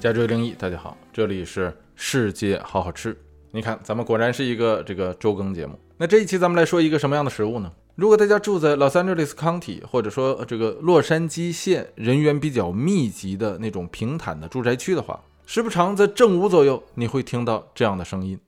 加州零一，大家好，这里是世界好好吃。你看，咱们果然是一个这个周更节目。那这一期咱们来说一个什么样的食物呢？如果大家住在 Los Angeles County，或者说这个洛杉矶县人员比较密集的那种平坦的住宅区的话，时不常在正午左右，你会听到这样的声音。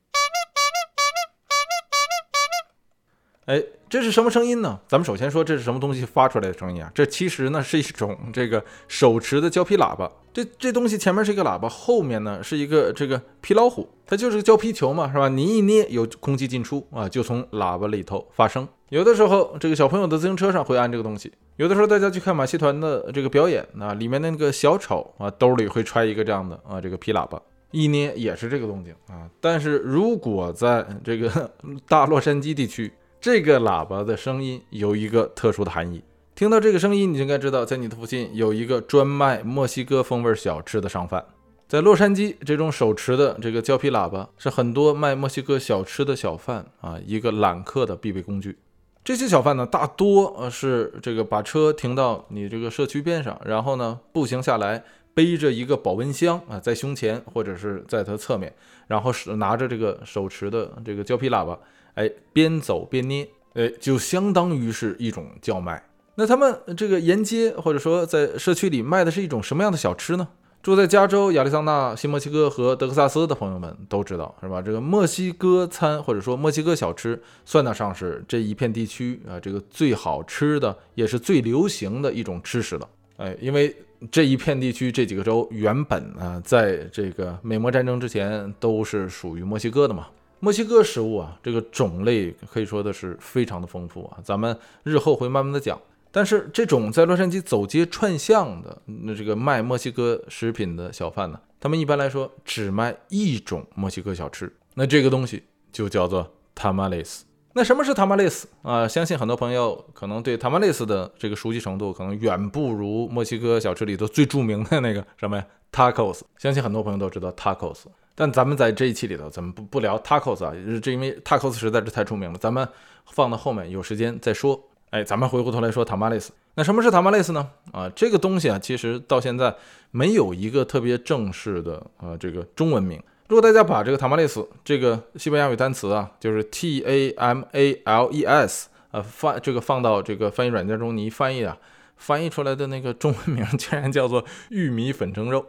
哎，这是什么声音呢？咱们首先说这是什么东西发出来的声音啊？这其实呢是一种这个手持的胶皮喇叭。这这东西前面是一个喇叭，后面呢是一个这个皮老虎，它就是个胶皮球嘛，是吧？你一捏有空气进出啊，就从喇叭里头发声。有的时候这个小朋友的自行车上会安这个东西，有的时候大家去看马戏团的这个表演啊，里面那个小丑啊兜里会揣一个这样的啊这个皮喇叭，一捏也是这个动静啊。但是如果在这个 大洛杉矶地区，这个喇叭的声音有一个特殊的含义。听到这个声音，你就应该知道，在你的附近有一个专卖墨西哥风味小吃的商贩。在洛杉矶，这种手持的这个胶皮喇叭是很多卖墨西哥小吃的小贩啊一个揽客的必备工具。这些小贩呢，大多呃是这个把车停到你这个社区边上，然后呢步行下来，背着一个保温箱啊在胸前或者是在他侧面，然后是拿着这个手持的这个胶皮喇叭。哎，边走边捏，哎，就相当于是一种叫卖。那他们这个沿街或者说在社区里卖的是一种什么样的小吃呢？住在加州、亚利桑那、新墨西哥和德克萨斯的朋友们都知道，是吧？这个墨西哥餐或者说墨西哥小吃，算得上是这一片地区啊这个最好吃的，也是最流行的一种吃食了。哎，因为这一片地区这几个州原本啊，在这个美墨战争之前都是属于墨西哥的嘛。墨西哥食物啊，这个种类可以说的是非常的丰富啊，咱们日后会慢慢的讲。但是这种在洛杉矶走街串巷的那这个卖墨西哥食品的小贩呢，他们一般来说只卖一种墨西哥小吃，那这个东西就叫做 tamales。那什么是 tamales 啊？相信很多朋友可能对 tamales 的这个熟悉程度，可能远不如墨西哥小吃里头最著名的那个什么呀 tacos。相信很多朋友都知道 tacos。但咱们在这一期里头，咱们不不聊 tacos 啊，这因为 tacos 实在是太出名了，咱们放到后面有时间再说。哎，咱们回过头来说 tamales。那什么是 tamales 呢？啊，这个东西啊，其实到现在没有一个特别正式的啊这个中文名。如果大家把这个 tamales 这个西班牙语单词啊，就是 t a m a l e s 啊翻这个放到这个翻译软件中，你一翻译啊。翻译出来的那个中文名竟然叫做玉米粉蒸肉，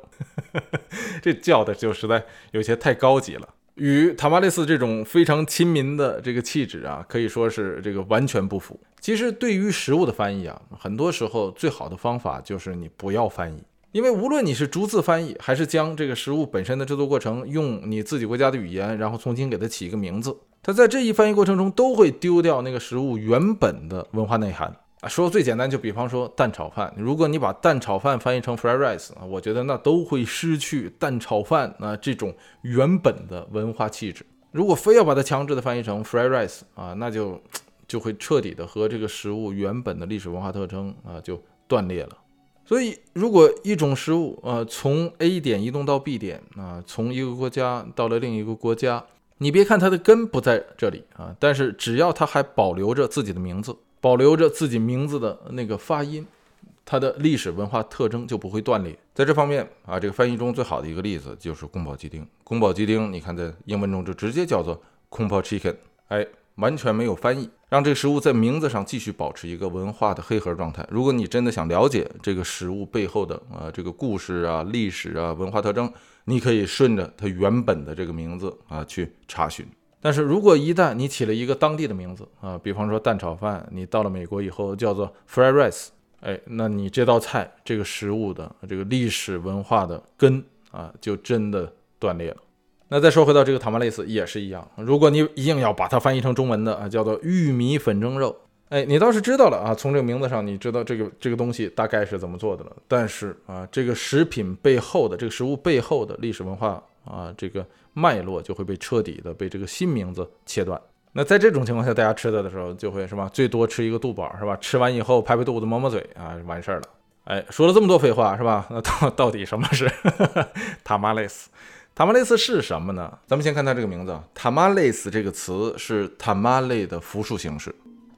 这叫的就实在有些太高级了。与塔马雷斯这种非常亲民的这个气质啊，可以说是这个完全不符。其实对于食物的翻译啊，很多时候最好的方法就是你不要翻译，因为无论你是逐字翻译，还是将这个食物本身的制作过程用你自己国家的语言，然后重新给它起一个名字，它在这一翻译过程中都会丢掉那个食物原本的文化内涵。啊，说最简单，就比方说蛋炒饭，如果你把蛋炒饭翻译成 fried rice 啊，我觉得那都会失去蛋炒饭啊这种原本的文化气质。如果非要把它强制的翻译成 fried rice 啊，那就就会彻底的和这个食物原本的历史文化特征啊就断裂了。所以，如果一种食物呃从 A 点移动到 B 点啊，从一个国家到了另一个国家，你别看它的根不在这里啊，但是只要它还保留着自己的名字。保留着自己名字的那个发音，它的历史文化特征就不会断裂。在这方面啊，这个翻译中最好的一个例子就是宫保鸡丁。宫保鸡丁，你看在英文中就直接叫做 k o m chicken，哎，完全没有翻译，让这个食物在名字上继续保持一个文化的黑盒状态。如果你真的想了解这个食物背后的啊这个故事啊、历史啊、文化特征，你可以顺着它原本的这个名字啊去查询。但是如果一旦你起了一个当地的名字啊，比方说蛋炒饭，你到了美国以后叫做 fried rice，哎，那你这道菜这个食物的这个历史文化的根啊，就真的断裂了。那再说回到这个塔马雷斯也是一样，如果你硬要把它翻译成中文的啊，叫做玉米粉蒸肉，哎，你倒是知道了啊，从这个名字上你知道这个这个东西大概是怎么做的了。但是啊，这个食品背后的这个食物背后的历史文化。啊，这个脉络就会被彻底的被这个新名字切断。那在这种情况下，大家吃的的时候就会是吧？最多吃一个肚饱是吧？吃完以后拍拍肚子抹抹嘴啊，完事儿了。哎，说了这么多废话是吧？那到到底什么是 塔马雷斯？塔马雷斯是什么呢？咱们先看它这个名字，塔马雷斯这个词是塔马雷的复数形式，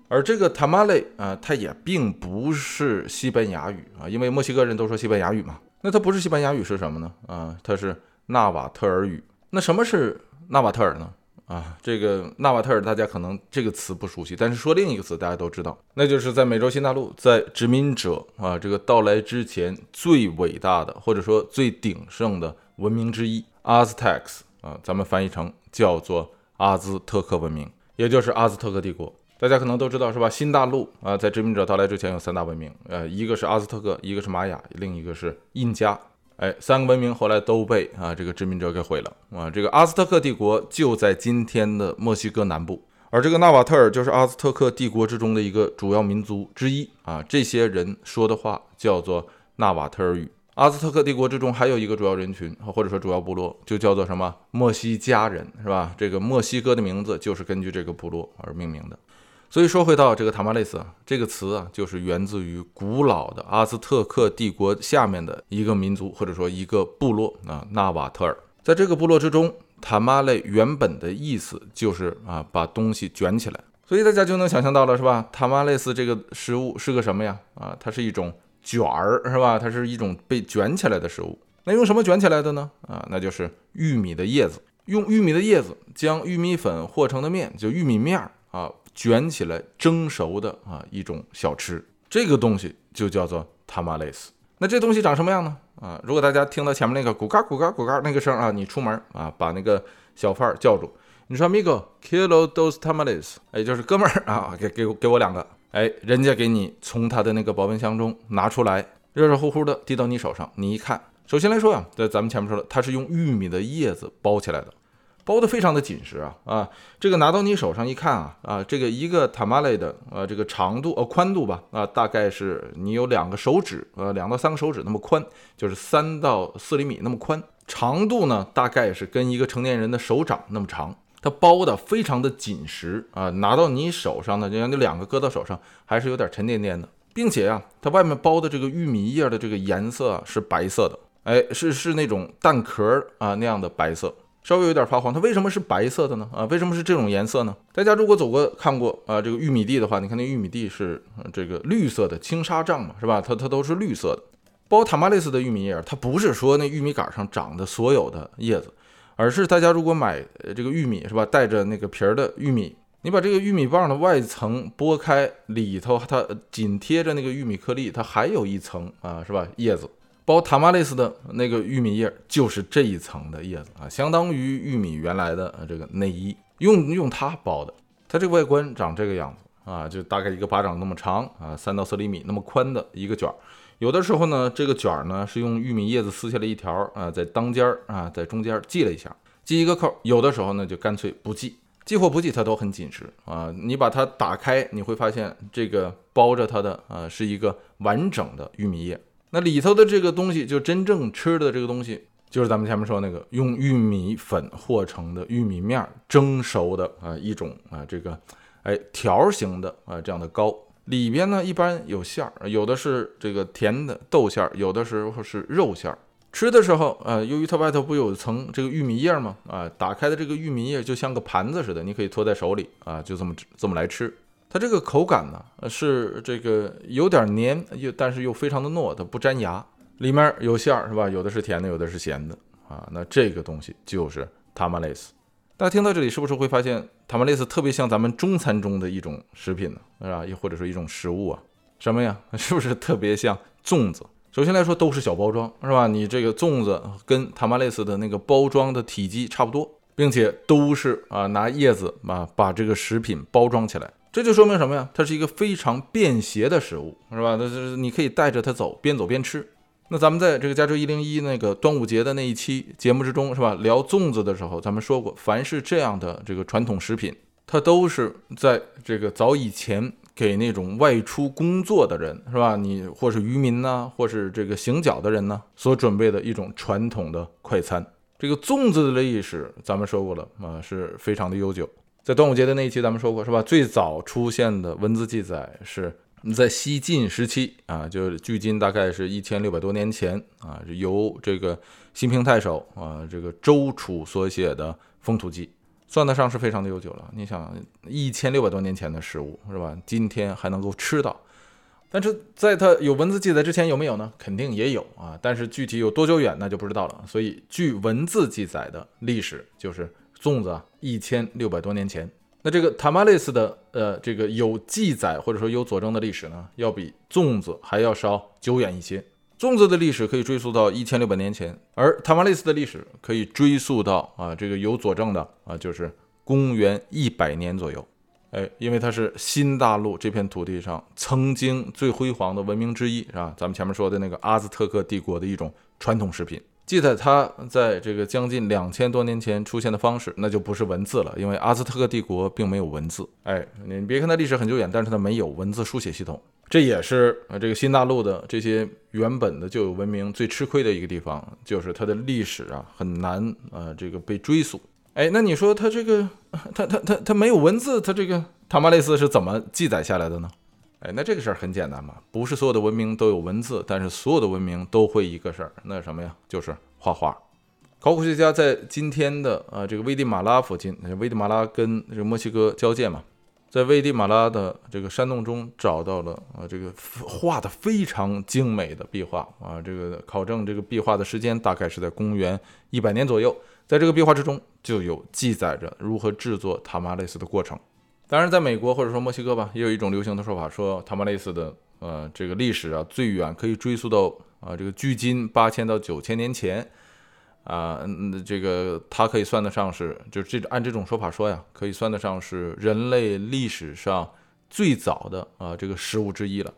而这个塔马雷啊，它也并不是西班牙语啊，因为墨西哥人都说西班牙语嘛。那它不是西班牙语是什么呢？啊，它是纳瓦特尔语。那什么是纳瓦特尔呢？啊，这个纳瓦特尔大家可能这个词不熟悉，但是说另一个词大家都知道，那就是在美洲新大陆在殖民者啊这个到来之前最伟大的或者说最鼎盛的文明之一——阿兹特克啊，咱们翻译成叫做阿兹特克文明，也就是阿兹特克帝国。大家可能都知道是吧？新大陆啊，在殖民者到来之前有三大文明，呃，一个是阿兹特克，一个是玛雅，另一个是印加。哎，三个文明后来都被啊这个殖民者给毁了啊。这个阿兹特克帝国就在今天的墨西哥南部，而这个纳瓦特尔就是阿兹特克帝国之中的一个主要民族之一啊。这些人说的话叫做纳瓦特尔语。阿兹特克帝国之中还有一个主要人群或者说主要部落，就叫做什么墨西加人，是吧？这个墨西哥的名字就是根据这个部落而命名的。所以说回到这个塔马雷斯啊，这个词啊，就是源自于古老的阿兹特克帝国下面的一个民族或者说一个部落啊，纳瓦特尔。在这个部落之中，塔马雷原本的意思就是啊，把东西卷起来。所以大家就能想象到了，是吧？塔马雷斯这个食物是个什么呀？啊，它是一种卷儿，是吧？它是一种被卷起来的食物。那用什么卷起来的呢？啊，那就是玉米的叶子。用玉米的叶子将玉米粉和成的面，就玉米面儿啊。卷起来蒸熟的啊一种小吃，这个东西就叫做 tamales。那这东西长什么样呢？啊，如果大家听到前面那个咕嘎咕嘎咕嘎那个声啊，你出门啊把那个小贩叫住，你说 Migo kilo dos tamales，哎，就是哥们儿啊，给给给我两个，哎，人家给你从他的那个保温箱中拿出来，热热乎乎的递到你手上，你一看，首先来说呀，在咱们前面说了，它是用玉米的叶子包起来的。包的非常的紧实啊啊，这个拿到你手上一看啊啊，这个一个塔马雷的呃这个长度呃宽度吧啊，大概是你有两个手指呃两到三个手指那么宽，就是三到四厘米那么宽，长度呢大概是跟一个成年人的手掌那么长，它包的非常的紧实啊，拿到你手上呢，就像你两个搁到手上还是有点沉甸甸的，并且啊，它外面包的这个玉米叶的这个颜色是白色的，哎是是那种蛋壳啊那样的白色。稍微有点发黄，它为什么是白色的呢？啊，为什么是这种颜色呢？大家如果走过看过啊，这个玉米地的话，你看那玉米地是这个绿色的青纱帐嘛，是吧？它它都是绿色的。包塔马雷斯的玉米叶，它不是说那玉米杆上长的所有的叶子，而是大家如果买这个玉米是吧，带着那个皮儿的玉米，你把这个玉米棒的外层剥开，里头它紧贴着那个玉米颗粒，它还有一层啊，是吧？叶子。包塔马雷斯的那个玉米叶就是这一层的叶子啊，相当于玉米原来的这个内衣，用用它包的。它这个外观长这个样子啊，就大概一个巴掌那么长啊，三到四厘米那么宽的一个卷儿。有的时候呢，这个卷儿呢是用玉米叶子撕下来一条啊，在当间儿啊，在中间系了一下，系一个扣。有的时候呢就干脆不系，系或不系它都很紧实啊。你把它打开，你会发现这个包着它的啊是一个完整的玉米叶。那里头的这个东西，就真正吃的这个东西，就是咱们前面说那个用玉米粉和成的玉米面蒸熟的啊一种啊这个哎条形的啊这样的糕，里边呢一般有馅儿，有的是这个甜的豆馅儿，有的时候是肉馅儿。吃的时候啊，由于它外头不有层这个玉米叶吗？啊，打开的这个玉米叶就像个盘子似的，你可以托在手里啊，就这么这么来吃。它这个口感呢，是这个有点黏，又但是又非常的糯，它不粘牙，里面有馅儿是吧？有的是甜的，有的是咸的啊。那这个东西就是塔马雷斯。大家听到这里是不是会发现塔马雷斯特别像咱们中餐中的一种食品呢？是吧？又或者说一种食物啊？什么呀？是不是特别像粽子？首先来说都是小包装是吧？你这个粽子跟塔马雷斯的那个包装的体积差不多，并且都是啊拿叶子啊把这个食品包装起来。这就说明什么呀？它是一个非常便携的食物，是吧？那是你可以带着它走，边走边吃。那咱们在这个加州一零一那个端午节的那一期节目之中，是吧？聊粽子的时候，咱们说过，凡是这样的这个传统食品，它都是在这个早以前给那种外出工作的人，是吧？你或是渔民呢，或是这个行脚的人呢，所准备的一种传统的快餐。这个粽子的历史，咱们说过了啊，是非常的悠久。在端午节的那一期，咱们说过是吧？最早出现的文字记载是在西晋时期啊，就是距今大概是一千六百多年前啊，由这个新平太守啊，这个周楚所写的《风土记》，算得上是非常的悠久了。你想，一千六百多年前的食物是吧？今天还能够吃到，但是在它有文字记载之前有没有呢？肯定也有啊，但是具体有多久远那就不知道了。所以据文字记载的历史就是粽子啊一千六百多年前。那这个塔马雷斯的呃这个有记载或者说有佐证的历史呢，要比粽子还要稍久远一些。粽子的历史可以追溯到一千六百年前，而塔马雷斯的历史可以追溯到啊这个有佐证的啊就是公元一百年左右。哎，因为它是新大陆这片土地上曾经最辉煌的文明之一，是吧？咱们前面说的那个阿兹特克帝国的一种传统食品，记载它在这个将近两千多年前出现的方式，那就不是文字了，因为阿兹特克帝国并没有文字。哎，你别看它历史很久远，但是它没有文字书写系统，这也是呃这个新大陆的这些原本的就有文明最吃亏的一个地方，就是它的历史啊很难呃这个被追溯。哎，那你说它这个，它它它它没有文字，它这个塔马雷斯是怎么记载下来的呢？哎，那这个事儿很简单嘛，不是所有的文明都有文字，但是所有的文明都会一个事儿，那什么呀？就是画画。考古学家在今天的啊这个危地马拉附近，危地马拉跟这个墨西哥交界嘛，在危地马拉的这个山洞中找到了啊这个画的非常精美的壁画啊，这个考证这个壁画的时间大概是在公元一百年左右。在这个壁画之中，就有记载着如何制作塔马雷斯的过程。当然，在美国或者说墨西哥吧，也有一种流行的说法，说塔马雷斯的呃这个历史啊，最远可以追溯到啊这个距今八千到九千年前啊，这个它可以算得上是，就这按这种说法说呀，可以算得上是人类历史上最早的啊这个食物之一了。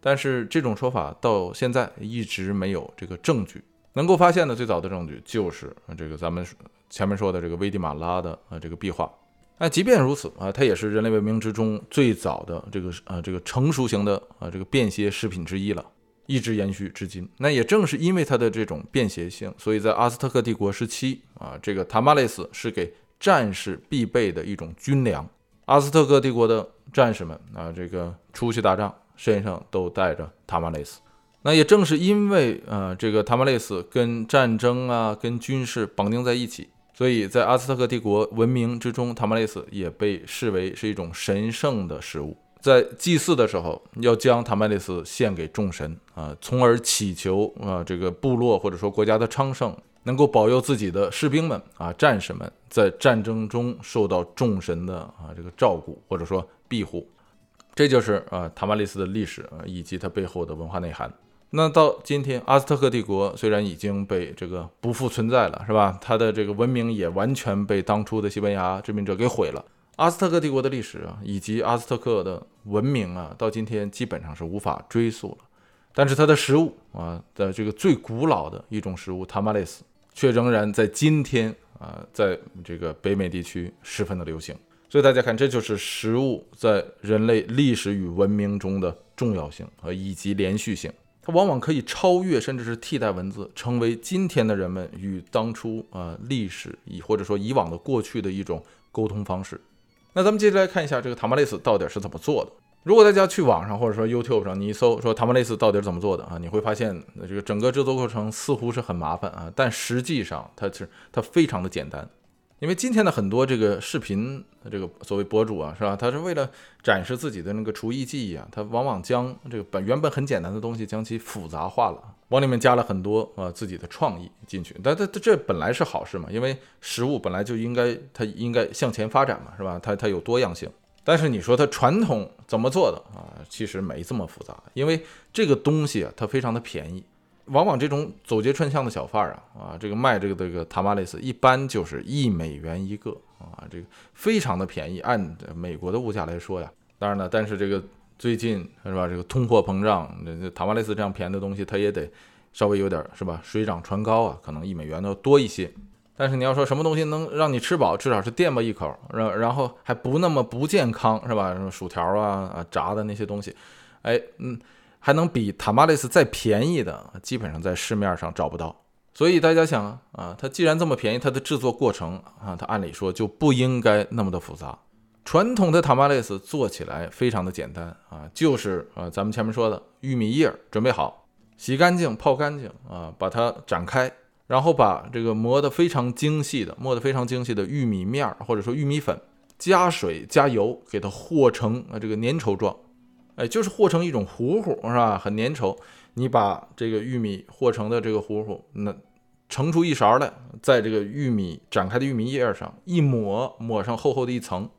但是这种说法到现在一直没有这个证据。能够发现的最早的证据就是这个咱们前面说的这个危地马拉的啊这个壁画。那即便如此啊，它也是人类文明之中最早的这个啊这个成熟型的啊这个便携食品之一了，一直延续至今。那也正是因为它的这种便携性，所以在阿斯特克帝国时期啊，这个塔马雷斯是给战士必备的一种军粮。阿斯特克帝国的战士们啊，这个出去打仗身上都带着塔马雷斯。那也正是因为，呃，这个塔马雷斯跟战争啊、跟军事绑定在一起，所以在阿兹特克帝国文明之中，塔马雷斯也被视为是一种神圣的食物。在祭祀的时候，要将塔马雷斯献给众神啊，从而祈求啊，这个部落或者说国家的昌盛，能够保佑自己的士兵们啊、战士们在战争中受到众神的啊这个照顾或者说庇护。这就是啊塔马雷斯的历史啊以及它背后的文化内涵。那到今天，阿兹特克帝国虽然已经被这个不复存在了，是吧？它的这个文明也完全被当初的西班牙殖民者给毁了。阿兹特克帝国的历史啊，以及阿兹特克的文明啊，到今天基本上是无法追溯了。但是它的食物啊的这个最古老的一种食物塔马雷斯，却仍然在今天啊，在这个北美地区十分的流行。所以大家看，这就是食物在人类历史与文明中的重要性和以及连续性。它往往可以超越，甚至是替代文字，成为今天的人们与当初啊历史以或者说以往的过去的一种沟通方式。那咱们接着来看一下这个塔马雷斯到底是怎么做的。如果大家去网上或者说 YouTube 上，你一搜说塔马雷斯到底是怎么做的啊，你会发现这个整个制作过程似乎是很麻烦啊，但实际上它是它非常的简单。因为今天的很多这个视频，这个所谓博主啊，是吧？他是为了展示自己的那个厨艺技艺啊，他往往将这个本原本很简单的东西，将其复杂化了，往里面加了很多啊自己的创意进去。但这这本来是好事嘛，因为食物本来就应该它应该向前发展嘛，是吧？它它有多样性。但是你说它传统怎么做的啊？其实没这么复杂，因为这个东西啊，它非常的便宜。往往这种走街串巷的小贩儿啊，啊，这个卖这个这个塔马雷斯，一般就是一美元一个啊，这个非常的便宜。按美国的物价来说呀，当然了，但是这个最近是吧，这个通货膨胀，这塔马雷斯这样便宜的东西，它也得稍微有点是吧，水涨船高啊，可能一美元要多一些。但是你要说什么东西能让你吃饱，至少是垫吧一口，然然后还不那么不健康是吧？什么薯条啊啊炸的那些东西，哎，嗯。还能比塔马雷斯再便宜的，基本上在市面上找不到。所以大家想啊，它既然这么便宜，它的制作过程啊，它按理说就不应该那么的复杂。传统的塔马雷斯做起来非常的简单啊，就是啊，咱们前面说的玉米叶准备好，洗干净、泡干净啊，把它展开，然后把这个磨得非常精细的、磨得非常精细的玉米面儿或者说玉米粉，加水加油给它和成啊这个粘稠状。哎，就是和成一种糊糊，是吧？很粘稠。你把这个玉米和成的这个糊糊，那盛出一勺来，在这个玉米展开的玉米叶上一抹，抹上厚厚的一层，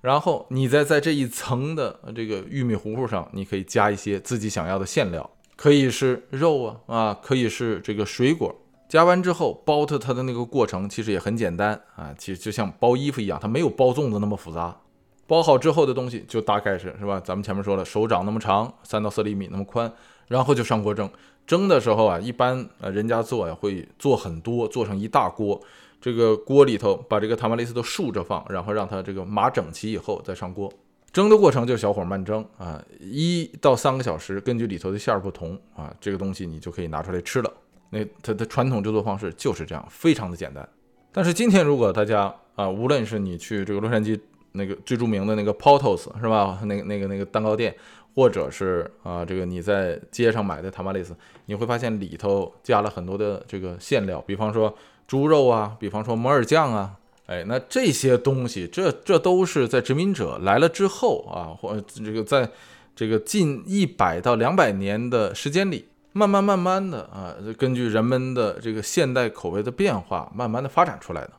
然后你再在这一层的这个玉米糊糊上，你可以加一些自己想要的馅料，可以是肉啊啊，可以是这个水果。加完之后包它，它的那个过程其实也很简单啊，其实就像包衣服一样，它没有包粽子那么复杂。包好之后的东西就大概是是吧？咱们前面说了，手掌那么长，三到四厘米那么宽，然后就上锅蒸。蒸的时候啊，一般呃人家做呀会做很多，做成一大锅。这个锅里头把这个塔玛雷斯都竖着放，然后让它这个码整齐以后再上锅。蒸的过程就是小火慢蒸啊，一到三个小时，根据里头的馅儿不同啊，这个东西你就可以拿出来吃了。那它的传统制作方式就是这样，非常的简单。但是今天如果大家啊，无论是你去这个洛杉矶那个最著名的那个 Portos 是吧，那个那个那个蛋糕店，或者是啊这个你在街上买的塔玛雷斯，你会发现里头加了很多的这个馅料，比方说猪肉啊，比方说摩尔酱啊，哎，那这些东西，这这都是在殖民者来了之后啊，或这个在这个近一百到两百年的时间里。慢慢慢慢的啊，根据人们的这个现代口味的变化，慢慢的发展出来的。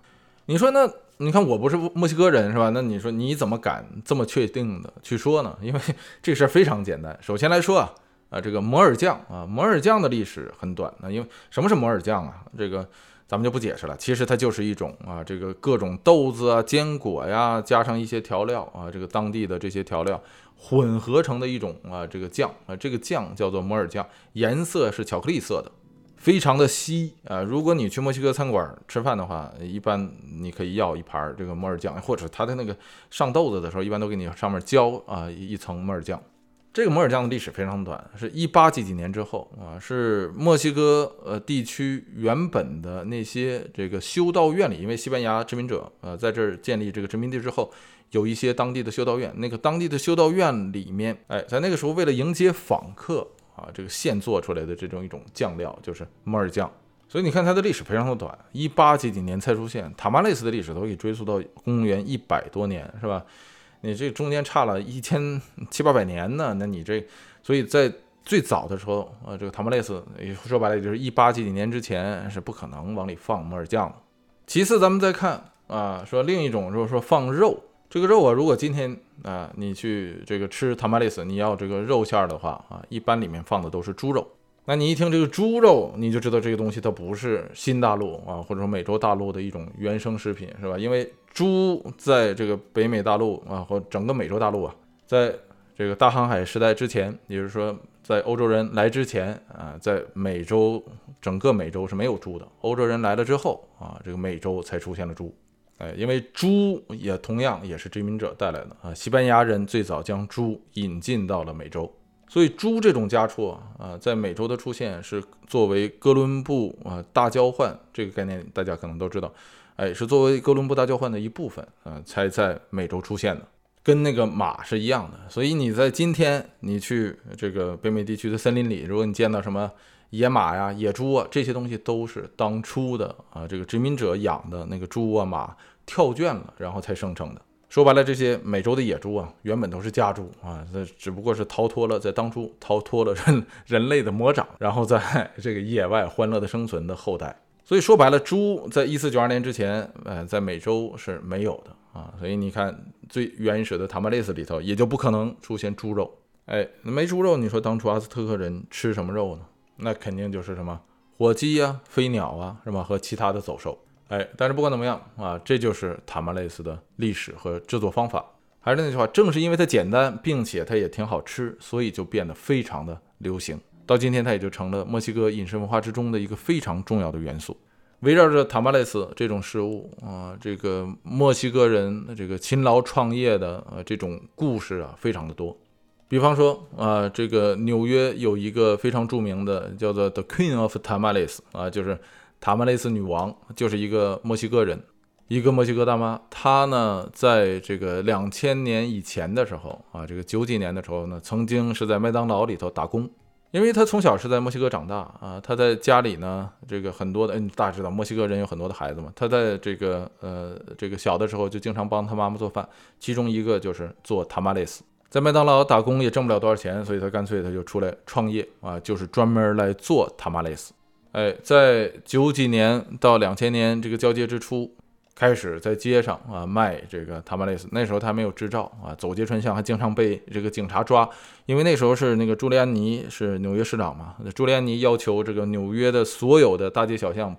你说那你看我不是墨西哥人是吧？那你说你怎么敢这么确定的去说呢？因为 这事儿非常简单。首先来说啊啊，这个摩尔酱啊，摩尔酱的历史很短。那因为什么是摩尔酱啊？这个咱们就不解释了。其实它就是一种啊，这个各种豆子啊、坚果呀，加上一些调料啊，这个当地的这些调料。混合成的一种啊，这个酱啊，这个酱叫做摩尔酱，颜色是巧克力色的，非常的稀啊。如果你去墨西哥餐馆吃饭的话，一般你可以要一盘这个摩尔酱，或者它的那个上豆子的时候，一般都给你上面浇啊一层摩尔酱。这个摩尔酱的历史非常短，是一八几几年之后啊，是墨西哥呃地区原本的那些这个修道院里，因为西班牙殖民者呃在这儿建立这个殖民地之后。有一些当地的修道院，那个当地的修道院里面，哎，在那个时候为了迎接访客啊，这个现做出来的这种一种酱料就是木耳酱，所以你看它的历史非常的短，一八几几年才出现。塔玛雷斯的历史都可以追溯到公元一百多年，是吧？你这中间差了一千七八百年呢，那你这，所以在最早的时候，呃，这个塔玛雷斯说白了就是一八几几年之前是不可能往里放木耳酱的。其次，咱们再看啊，说另一种就是说放肉。这个肉啊，如果今天啊你去这个吃塔玛雷斯，你要这个肉馅儿的话啊，一般里面放的都是猪肉。那你一听这个猪肉，你就知道这个东西它不是新大陆啊，或者说美洲大陆的一种原生食品，是吧？因为猪在这个北美大陆啊，或整个美洲大陆啊，在这个大航海时代之前，也就是说在欧洲人来之前啊，在美洲整个美洲是没有猪的。欧洲人来了之后啊，这个美洲才出现了猪。哎，因为猪也同样也是殖民者带来的啊，西班牙人最早将猪引进到了美洲，所以猪这种家畜啊，啊，在美洲的出现是作为哥伦布啊大交换这个概念，大家可能都知道，哎，是作为哥伦布大交换的一部分啊，才在美洲出现的，跟那个马是一样的。所以你在今天你去这个北美地区的森林里，如果你见到什么，野马呀、野猪啊，这些东西都是当初的啊，这个殖民者养的那个猪啊、马跳圈了，然后才生成的。说白了，这些美洲的野猪啊，原本都是家猪啊，这只不过是逃脱了在当初逃脱了人 人类的魔掌，然后在 这个野外欢乐的生存的后代。所以说白了，猪在一四九二年之前，呃，在美洲是没有的啊。所以你看，最原始的塔马雷斯里头也就不可能出现猪肉。哎，没猪肉，你说当初阿兹特克人吃什么肉呢？那肯定就是什么火鸡呀、飞鸟啊，是吧？和其他的走兽。哎，但是不管怎么样啊，这就是塔玛雷斯的历史和制作方法。还是那句话，正是因为它简单，并且它也挺好吃，所以就变得非常的流行。到今天，它也就成了墨西哥饮食文化之中的一个非常重要的元素。围绕着塔玛雷斯这种食物啊，这个墨西哥人这个勤劳创业的呃这种故事啊，非常的多。比方说啊，这个纽约有一个非常著名的，叫做 The Queen of Tamales 啊，就是塔马雷斯女王，就是一个墨西哥人，一个墨西哥大妈。她呢，在这个两千年以前的时候啊，这个九几年的时候呢，曾经是在麦当劳里头打工，因为她从小是在墨西哥长大啊。她在家里呢，这个很多的，嗯，大家知道墨西哥人有很多的孩子嘛。她在这个呃这个小的时候就经常帮她妈妈做饭，其中一个就是做塔马雷斯。在麦当劳打工也挣不了多少钱，所以他干脆他就出来创业啊，就是专门来做塔马雷斯。哎，在九几年到两千年这个交接之初，开始在街上啊卖这个塔马雷斯。那时候他没有执照啊，走街串巷还经常被这个警察抓，因为那时候是那个朱利安尼是纽约市长嘛，朱利安尼要求这个纽约的所有的大街小巷，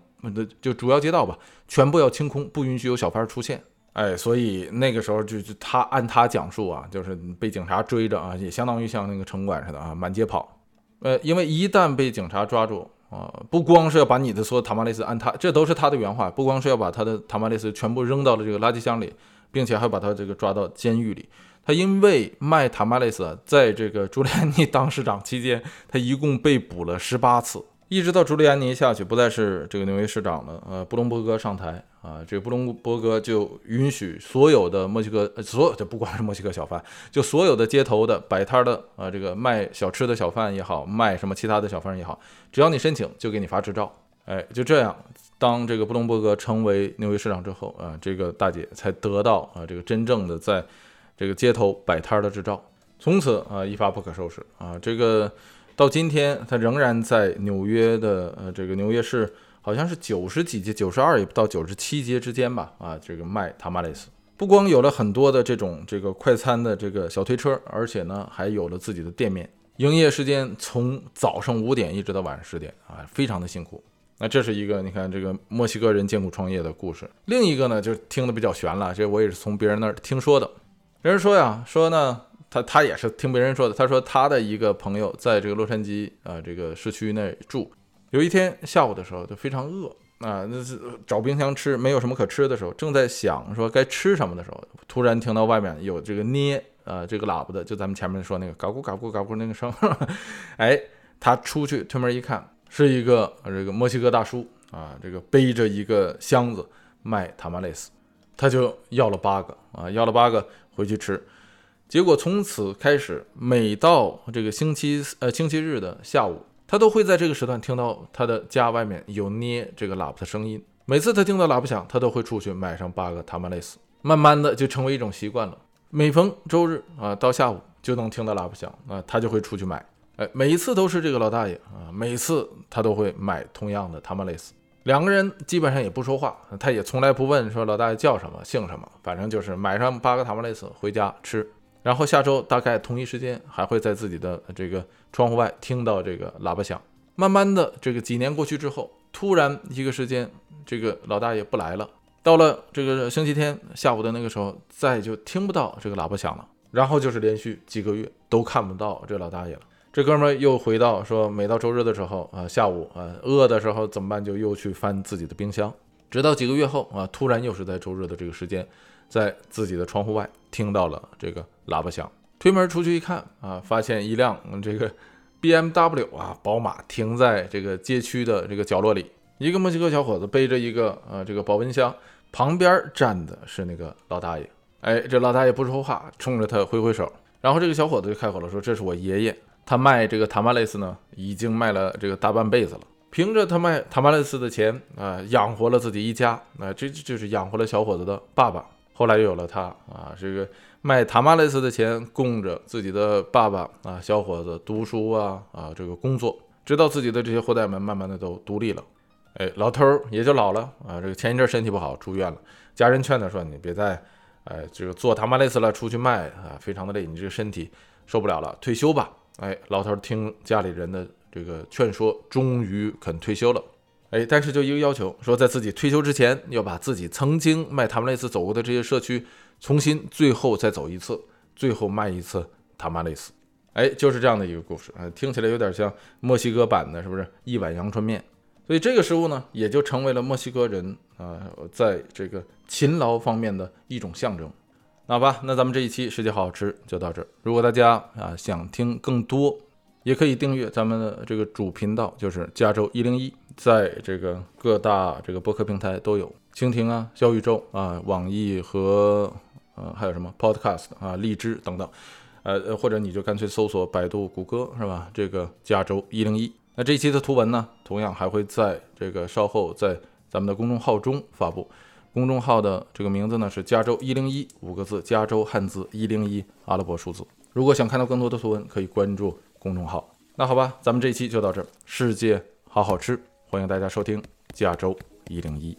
就主要街道吧，全部要清空，不允许有小贩出现。哎，所以那个时候就就他按他讲述啊，就是被警察追着啊，也相当于像那个城管似的啊，满街跑。呃，因为一旦被警察抓住啊，不光是要把你的所有塔马雷斯按他，这都是他的原话，不光是要把他的塔马雷斯全部扔到了这个垃圾箱里，并且还把他这个抓到监狱里。他因为卖塔马雷斯，在这个朱利安尼当市长期间，他一共被捕了十八次。一直到朱利安尼下去，不再是这个纽约市长了，呃，布隆伯格上台啊，这个布隆伯格就允许所有的墨西哥，所有的不光是墨西哥小贩，就所有的街头的摆摊的啊，这个卖小吃的小贩也好，卖什么其他的小贩也好，只要你申请，就给你发执照。哎，就这样，当这个布隆伯格成为纽约市长之后啊，这个大姐才得到啊这个真正的在这个街头摆摊的执照，从此啊一发不可收拾啊，这个。到今天，他仍然在纽约的呃这个纽约市，好像是九十几街、九十二也不到九十七街之间吧。啊，这个卖塔马雷斯，不光有了很多的这种这个快餐的这个小推车，而且呢还有了自己的店面，营业时间从早上五点一直到晚上十点啊，非常的辛苦。那这是一个你看这个墨西哥人艰苦创业的故事。另一个呢，就听得比较悬了，这我也是从别人那儿听说的。人说呀，说呢。他他也是听别人说的。他说他的一个朋友在这个洛杉矶啊这个市区内住，有一天下午的时候就非常饿啊，那是找冰箱吃，没有什么可吃的时候，正在想说该吃什么的时候，突然听到外面有这个捏啊这个喇叭的，就咱们前面说那个嘎咕嘎咕嘎咕那个声，哎，他出去推门一看，是一个这个墨西哥大叔啊，这个背着一个箱子卖塔马雷斯，他就要了八个啊，要了八个回去吃。结果从此开始，每到这个星期呃星期日的下午，他都会在这个时段听到他的家外面有捏这个喇叭的声音。每次他听到喇叭响，他都会出去买上八个塔马雷斯。慢慢的就成为一种习惯了。每逢周日啊，到下午就能听到喇叭响啊，他就会出去买。哎，每一次都是这个老大爷啊，每次他都会买同样的塔马雷斯。两个人基本上也不说话，他也从来不问说老大爷叫什么姓什么，反正就是买上八个塔马雷斯回家吃。然后下周大概同一时间还会在自己的这个窗户外听到这个喇叭响。慢慢的，这个几年过去之后，突然一个时间，这个老大爷不来了。到了这个星期天下午的那个时候，再就听不到这个喇叭响了。然后就是连续几个月都看不到这老大爷了。这哥们又回到说，每到周日的时候啊，下午啊饿的时候怎么办？就又去翻自己的冰箱。直到几个月后啊，突然又是在周日的这个时间。在自己的窗户外听到了这个喇叭响，推门出去一看啊，发现一辆这个 BMW 啊宝马停在这个街区的这个角落里，一个墨西哥小伙子背着一个呃这个保温箱，旁边站的是那个老大爷。哎，这老大爷不说话，冲着他挥挥手，然后这个小伙子就开口了，说：“这是我爷爷，他卖这个塔马雷斯呢，已经卖了这个大半辈子了，凭着他卖塔马雷斯的钱啊，养活了自己一家，啊，这就是养活了小伙子的爸爸。”后来又有了他啊，这个卖塔马雷斯的钱供着自己的爸爸啊，小伙子读书啊啊，这个工作，直到自己的这些后代们慢慢的都独立了，哎，老头儿也就老了啊，这个前一阵身体不好住院了，家人劝他说：“你别再哎这个做塔马雷斯了，出去卖啊，非常的累，你这个身体受不了了，退休吧。”哎，老头儿听家里人的这个劝说，终于肯退休了。哎，但是就一个要求，说在自己退休之前，要把自己曾经卖塔马雷斯走过的这些社区重新最后再走一次，最后卖一次塔玛雷斯。哎，就是这样的一个故事啊，听起来有点像墨西哥版的，是不是一碗阳春面？所以这个食物呢，也就成为了墨西哥人啊，在这个勤劳方面的一种象征。好吧，那咱们这一期世界好好吃就到这儿。如果大家啊想听更多，也可以订阅咱们的这个主频道，就是加州一零一。在这个各大这个播客平台都有，蜻蜓啊、小宇宙啊、网易和呃还有什么 Podcast 啊、荔枝等等，呃或者你就干脆搜索百度、谷歌是吧？这个加州一零一。那这一期的图文呢，同样还会在这个稍后在咱们的公众号中发布。公众号的这个名字呢是加州一零一五个字，加州汉字一零一阿拉伯数字。如果想看到更多的图文，可以关注公众号。那好吧，咱们这期就到这儿。世界好好吃，欢迎大家收听加州一零一。